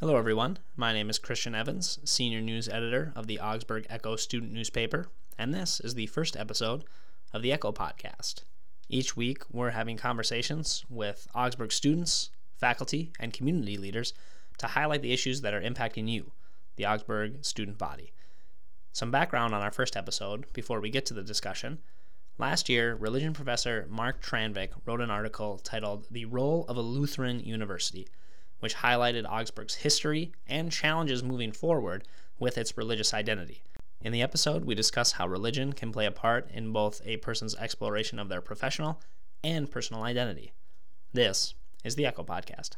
Hello, everyone. My name is Christian Evans, Senior News Editor of the Augsburg Echo student newspaper, and this is the first episode of the Echo Podcast. Each week, we're having conversations with Augsburg students, faculty, and community leaders to highlight the issues that are impacting you, the Augsburg student body. Some background on our first episode before we get to the discussion. Last year, religion professor Mark Tranvik wrote an article titled The Role of a Lutheran University which highlighted Augsburg's history and challenges moving forward with its religious identity. In the episode, we discuss how religion can play a part in both a person's exploration of their professional and personal identity. This is the Echo Podcast.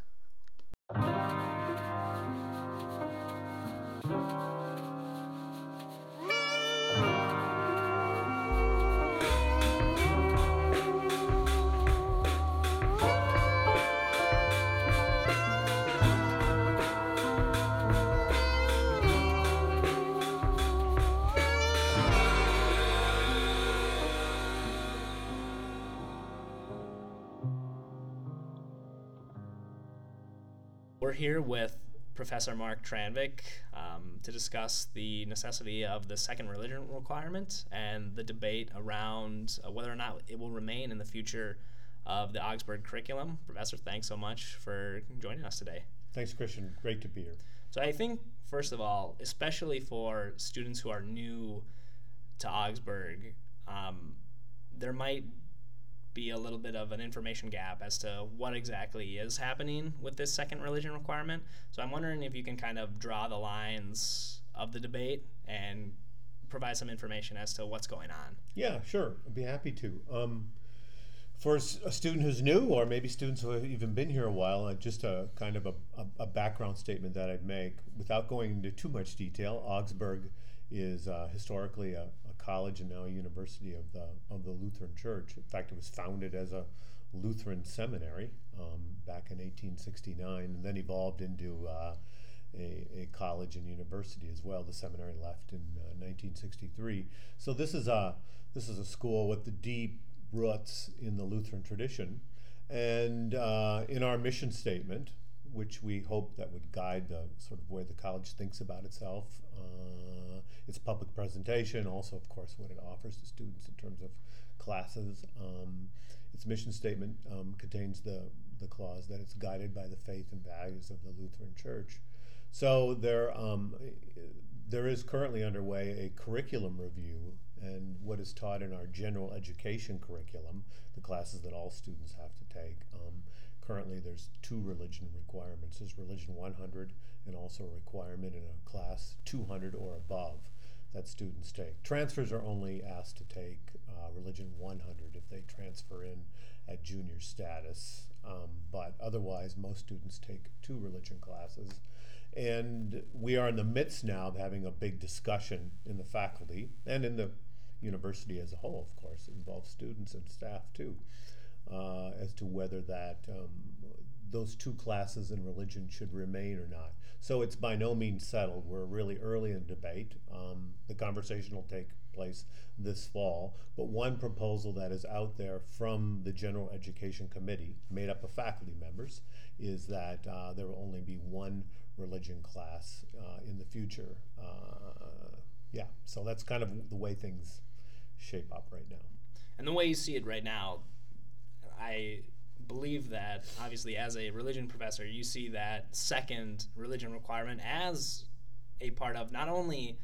We're here with Professor Mark Tranvik um, to discuss the necessity of the second religion requirement and the debate around uh, whether or not it will remain in the future of the Augsburg curriculum. Professor, thanks so much for joining us today. Thanks, Christian. Great to be here. So, I think, first of all, especially for students who are new to Augsburg, um, there might be a little bit of an information gap as to what exactly is happening with this second religion requirement. So I'm wondering if you can kind of draw the lines of the debate and provide some information as to what's going on. Yeah, sure. I'd be happy to. Um, for a student who's new, or maybe students who have even been here a while, uh, just a kind of a, a, a, background statement that I'd make without going into too much detail. Augsburg is uh, historically a, college and now a university of the of the Lutheran Church. In fact, it was founded as a Lutheran seminary um, back in 1869, and then evolved into uh, a, a, college and university as well. The seminary left in uh, 1963. So this is a this is a school with the deep roots in the Lutheran tradition, and uh, in our mission statement, which we hope that would guide the sort of way the college thinks about itself. Uh, its public presentation, also, of course, what it offers to students in terms of classes. Um, its mission statement um, contains the, the clause that it's guided by the faith and values of the Lutheran Church. So there, um, there is currently underway a curriculum review and what is taught in our general education curriculum, the classes that all students have to take. Currently there's two religion requirements. There's religion 100 and also a requirement in a class 200 or above that students take. Transfers are only asked to take uh, religion 100 if they transfer in at junior status, um, but otherwise most students take two religion classes. And we are in the midst now of having a big discussion in the faculty and in the university as a whole, of course, it involves students and staff too uh, as to whether that um, those two classes in religion should remain or not. So it's by no means settled. We're really early in debate. Um, the conversation will take place this fall. But one proposal that is out there from the General Education Committee, made up of faculty members, is that uh, there will only be one religion class uh, in the future. Uh, yeah, so that's kind of the way things shape up right now. And the way you see it right now, I believe that obviously as a religion professor, you see that second religion requirement as a part of not only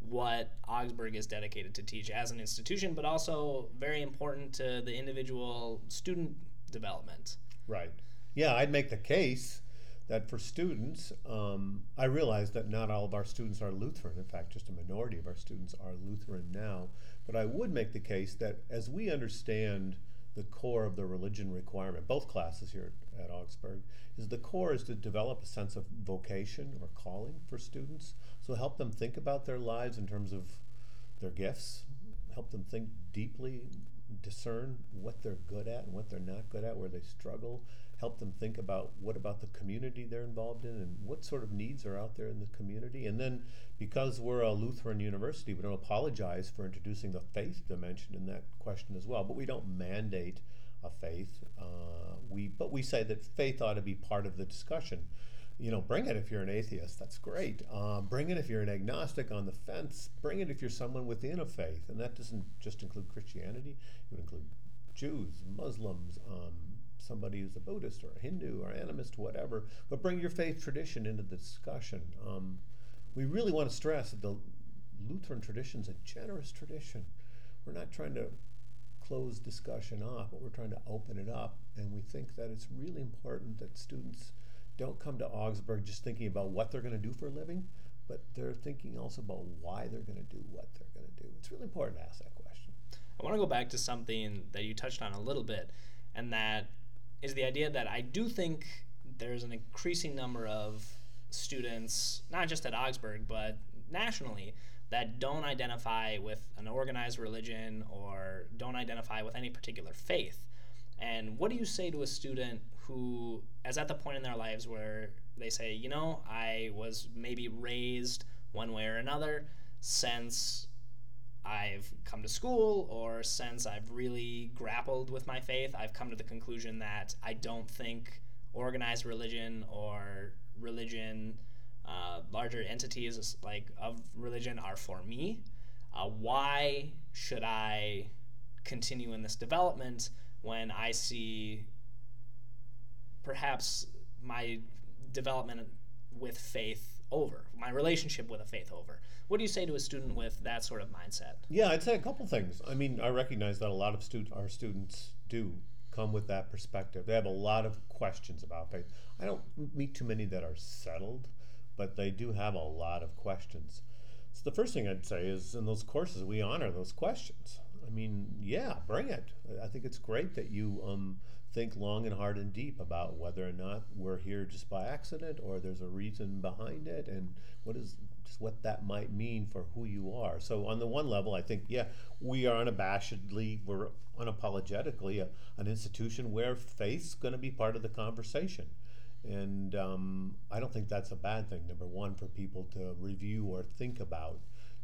what Augsburg is dedicated to teach as an institution, but also very important to the individual student development. Right. Yeah, I'd make the case that for students, um, I realize that not all of our students are Lutheran. In fact, just a minority of our students are Lutheran now. But I would make the case that as we understand the core of the religion requirement, both classes here at Augsburg, is the core is to develop a sense of vocation or calling for students. So help them think about their lives in terms of their gifts, help them think deeply, discern what they're good at and what they're not good at, where they struggle, help them think about what about the community they're involved in and what sort of needs are out there in the community. And then, because we're a Lutheran university, we don't apologize for introducing the faith dimension in that question as well. But we don't mandate a faith. Uh, we but we say that faith ought to be part of the discussion. You know, bring it if you're an atheist. That's great. Um, bring it if you're an agnostic on the fence. Bring it if you're someone within a faith, and that doesn't just include Christianity. It would include Jews, Muslims, um, somebody who's a Buddhist or a Hindu or animist, whatever. But bring your faith tradition into the discussion. Um, we really want to stress that the Lutheran tradition is a generous tradition. We're not trying to close discussion off, but we're trying to open it up. And we think that it's really important that students don't come to Augsburg just thinking about what they're going to do for a living, but they're thinking also about why they're going to do what they're going to do. It's really important to ask that question. I want to go back to something that you touched on a little bit, and that is the idea that I do think there's an increasing number of students, not just at Augsburg, but nationally, that don't identify with an organized religion or don't identify with any particular faith. And what do you say to a student who is at the point in their lives where they say, you know, I was maybe raised one way or another since I've come to school or since I've really grappled with my faith, I've come to the conclusion that I don't think organized religion or religion uh, larger entities like of religion are for me. Uh, why should I continue in this development when I see perhaps my development with faith over, my relationship with a faith over? What do you say to a student with that sort of mindset? Yeah, I'd say a couple things. I mean, I recognize that a lot of student, our students do come with that perspective. They have a lot of questions about faith. I don't meet too many that are settled but they do have a lot of questions. So the first thing I'd say is in those courses we honor those questions. I mean, yeah, bring it. I think it's great that you um, think long and hard and deep about whether or not we're here just by accident or there's a reason behind it and what is just what that might mean for who you are. So on the one level, I think yeah, we are unabashedly, we're unapologetically a, an institution where faith's going to be part of the conversation. And um, I don't think that's a bad thing, number one, for people to review or think about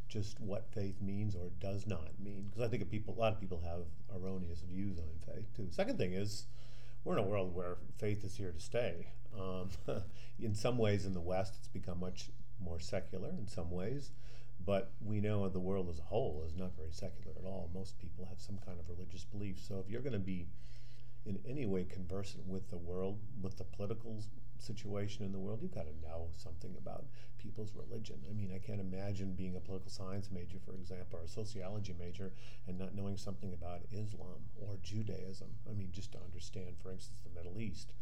just what faith means or does not mean. Because I think people, a lot of people have erroneous views on faith too. Second thing is, we're in a world where faith is here to stay. Um, in some ways, in the West, it's become much more secular in some ways, but we know the world as a whole is not very secular at all. Most people have some kind of religious belief. So if you're going to be in any way conversant with the world, with the political situation in the world, you've got to know something about people's religion. I mean, I can't imagine being a political science major, for example, or a sociology major, and not knowing something about Islam or Judaism. I mean, just to understand, for instance, the Middle East.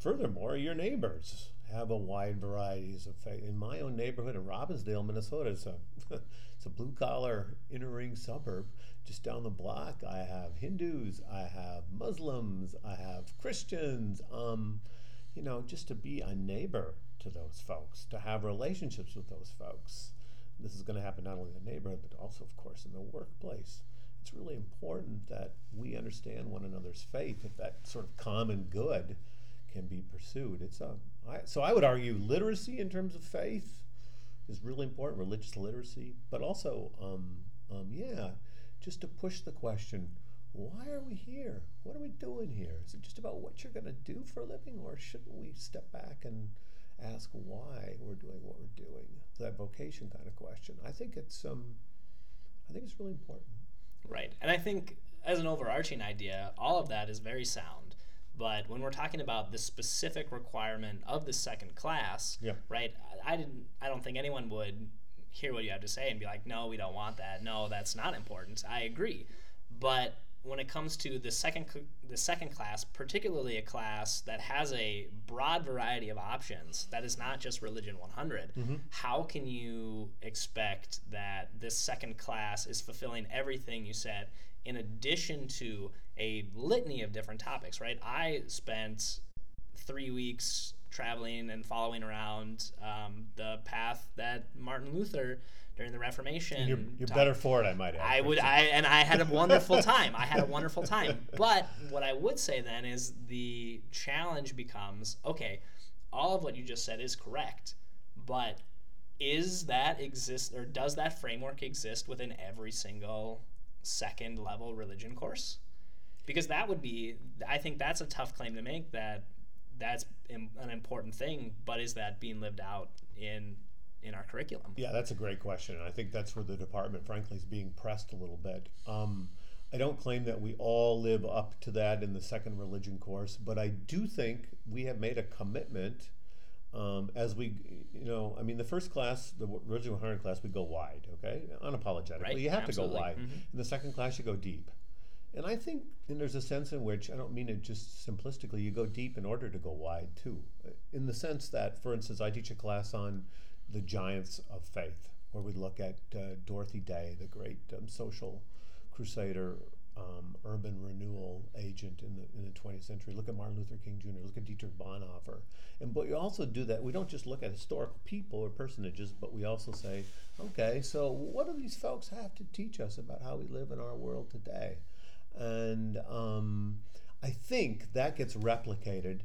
Furthermore, your neighbors have a wide variety of faith. In my own neighborhood in Robbinsdale, Minnesota, it's a it's a blue collar inner ring suburb. Just down the block, I have Hindus, I have Muslims, I have Christians. Um, you know, just to be a neighbor to those folks, to have relationships with those folks. This is going to happen not only in the neighborhood, but also, of course, in the workplace. It's really important that we understand one another's faith if that sort of common good can be pursued. It's a I, so I would argue literacy in terms of faith is really important, religious literacy, but also, um, um, yeah, just to push the question why are we here? What are we doing here? Is it just about what you're going to do for a living, or shouldn't we step back and ask why we're doing what we're doing? That vocation kind of question. I think it's um, I think it's really important. Right, and I think as an overarching idea, all of that is very sound. But when we're talking about the specific requirement of the second class, yeah. right? I didn't. I don't think anyone would hear what you have to say and be like, "No, we don't want that. No, that's not important." I agree, but when it comes to the second the second class, particularly a class that has a broad variety of options, that is not just Religion 100, mm-hmm. how can you expect that this second class is fulfilling everything you said in addition to a litany of different topics, right? I spent three weeks traveling and following around um, the path that Martin Luther during the Reformation. You're, you're better for it, I might add. I would, I and I had a wonderful time. I had a wonderful time. But what I would say then is the challenge becomes okay. All of what you just said is correct, but is that exist or does that framework exist within every single second level religion course? Because that would be, I think that's a tough claim to make that that's an important thing. But is that being lived out in in our curriculum? Yeah, that's a great question. And I think that's where the department, frankly, is being pressed a little bit. Um, I don't claim that we all live up to that in the second religion course, but I do think we have made a commitment um, as we, you know, I mean, the first class, the religion 100 class, we go wide, okay, unapologetically. Right, You have absolutely. to go wide. Mhm. In the second class, you go deep. And I think, and there's a sense in which I don't mean it just simplistically. You go deep in order to go wide too, in the sense that, for instance, I teach a class on the giants of faith, where we look at uh, Dorothy Day, the great um, social crusader, um, urban renewal agent in the in the 20th century. Look at Martin Luther King Jr. Look at Dietrich Bonhoeffer, and but you also do that. We don't just look at historical people or personages, but we also say, okay, so what do these folks have to teach us about how we live in our world today? And um, I think that gets replicated.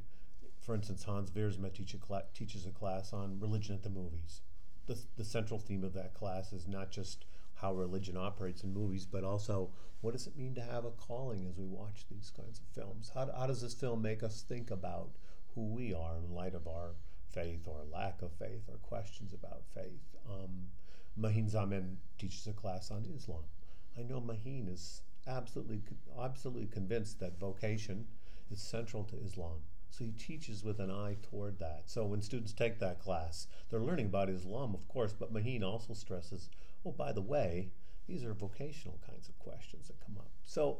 For instance, Hans Wiersma cla- teaches a class on religion at the movies. The, the central theme of that class is not just how religion operates in movies, but also what does it mean to have a calling as we watch these kinds of films? How, how does this film make us think about who we are in light of our faith or lack of faith or questions about faith? Um, Maheen Zaman teaches a class on Islam. I know Maheen is absolutely absolutely convinced that vocation is central to Islam. So he teaches with an eye toward that. So when students take that class, they're learning about Islam, of course, but Maheen also stresses, oh, by the way, these are vocational kinds of questions that come up. So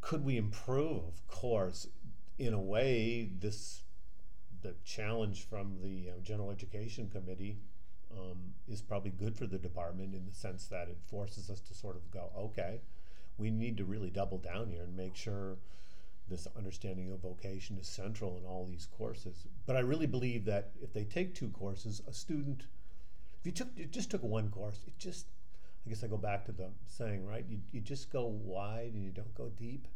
could we improve? Of course. In a way, this the challenge from the uh, General Education Committee um, is probably good for the department in the sense that it forces us to sort of go, okay, we need to really double down here and make sure this understanding of vocation is central in all these courses. But I really believe that if they take two courses, a student, if you took you just took one course, it just, I guess I go back to the saying, right? You, you just go wide and you don't go deep.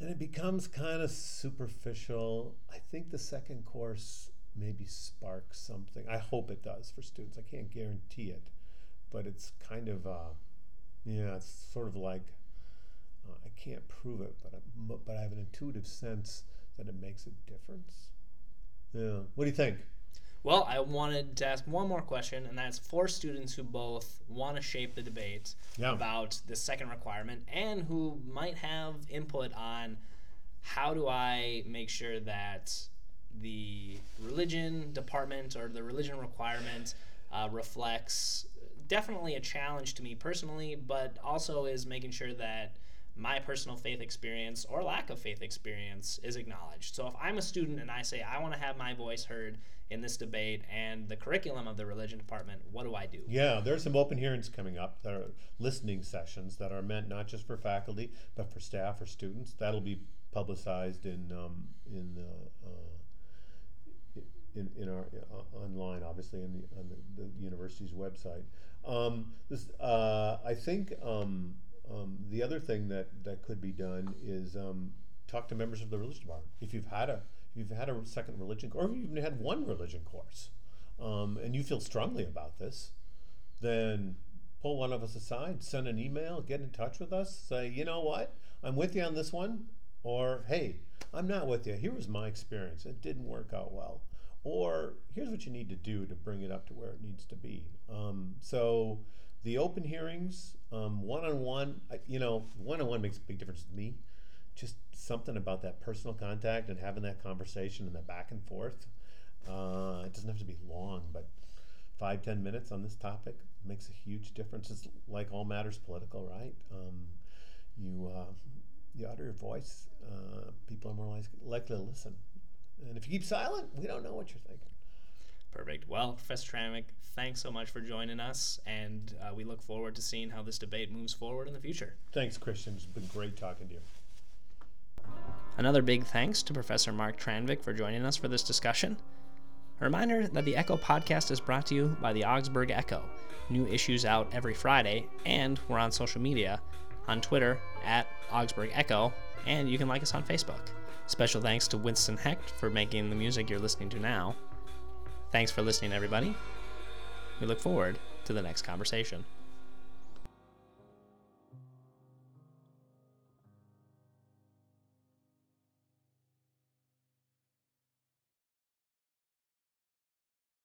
And it becomes kind of superficial. I think the second course maybe sparks something. I hope it does for students. I can't guarantee it, but it's kind of, uh, yeah, it's sort of like uh, I can't prove it, but I, but I have an intuitive sense that it makes a difference. Yeah. What do you think? Well, I wanted to ask one more question, and that's for students who both want to shape the debate Yeah. about the second requirement and who might have input on how do I make sure that the religion department or the religion requirement uh, reflects definitely a challenge to me personally, but also is making sure that my personal faith experience or lack of faith experience is acknowledged. So if I'm a student and I say I want to have my voice heard in this debate and the curriculum of the religion department, what do I do? Yeah, there's some open hearings coming up. that are listening sessions that are meant not just for faculty, but for staff or students. That'll be publicized in um, in uh, uh, in, in our uh, online, obviously, in the on the, the university's website. Um, this, uh, I think um, um, the other thing that that could be done is um, talk to members of the religion department. If you've had a if you've had a second religion, or if you've even had one religion course, um, and you feel strongly about this, then pull one of us aside, send an email, get in touch with us, say, you know what, I'm with you on this one, or hey, I'm not with you. Here was my experience. It didn't work out well. Or here's what you need to do to bring it up to where it needs to be. Um, so the open hearings, one on one, you know, one on one makes a big difference to me. Just something about that personal contact and having that conversation and that back and forth. Uh, it doesn't have to be long, but five ten minutes on this topic makes a huge difference. It's like all matters political, right? Um, you uh, you utter your voice, uh, people are more like, likely to listen. And if you keep silent, we don't know what you're thinking. Perfect. Well, Professor Tranvik, thanks so much for joining us, and uh, we look forward to seeing how this debate moves forward in the future. Thanks, Christian. It's been great talking to you. Another big thanks to Professor Mark Tranvik for joining us for this discussion. A reminder that the Echo podcast is brought to you by the Augsburg Echo. New issues out every Friday, and we're on social media on Twitter at Augsburg Echo, and you can like us on Facebook. Special thanks to Winston Hecht for making the music you're listening to now. Thanks for listening, everybody. We look forward to the next conversation.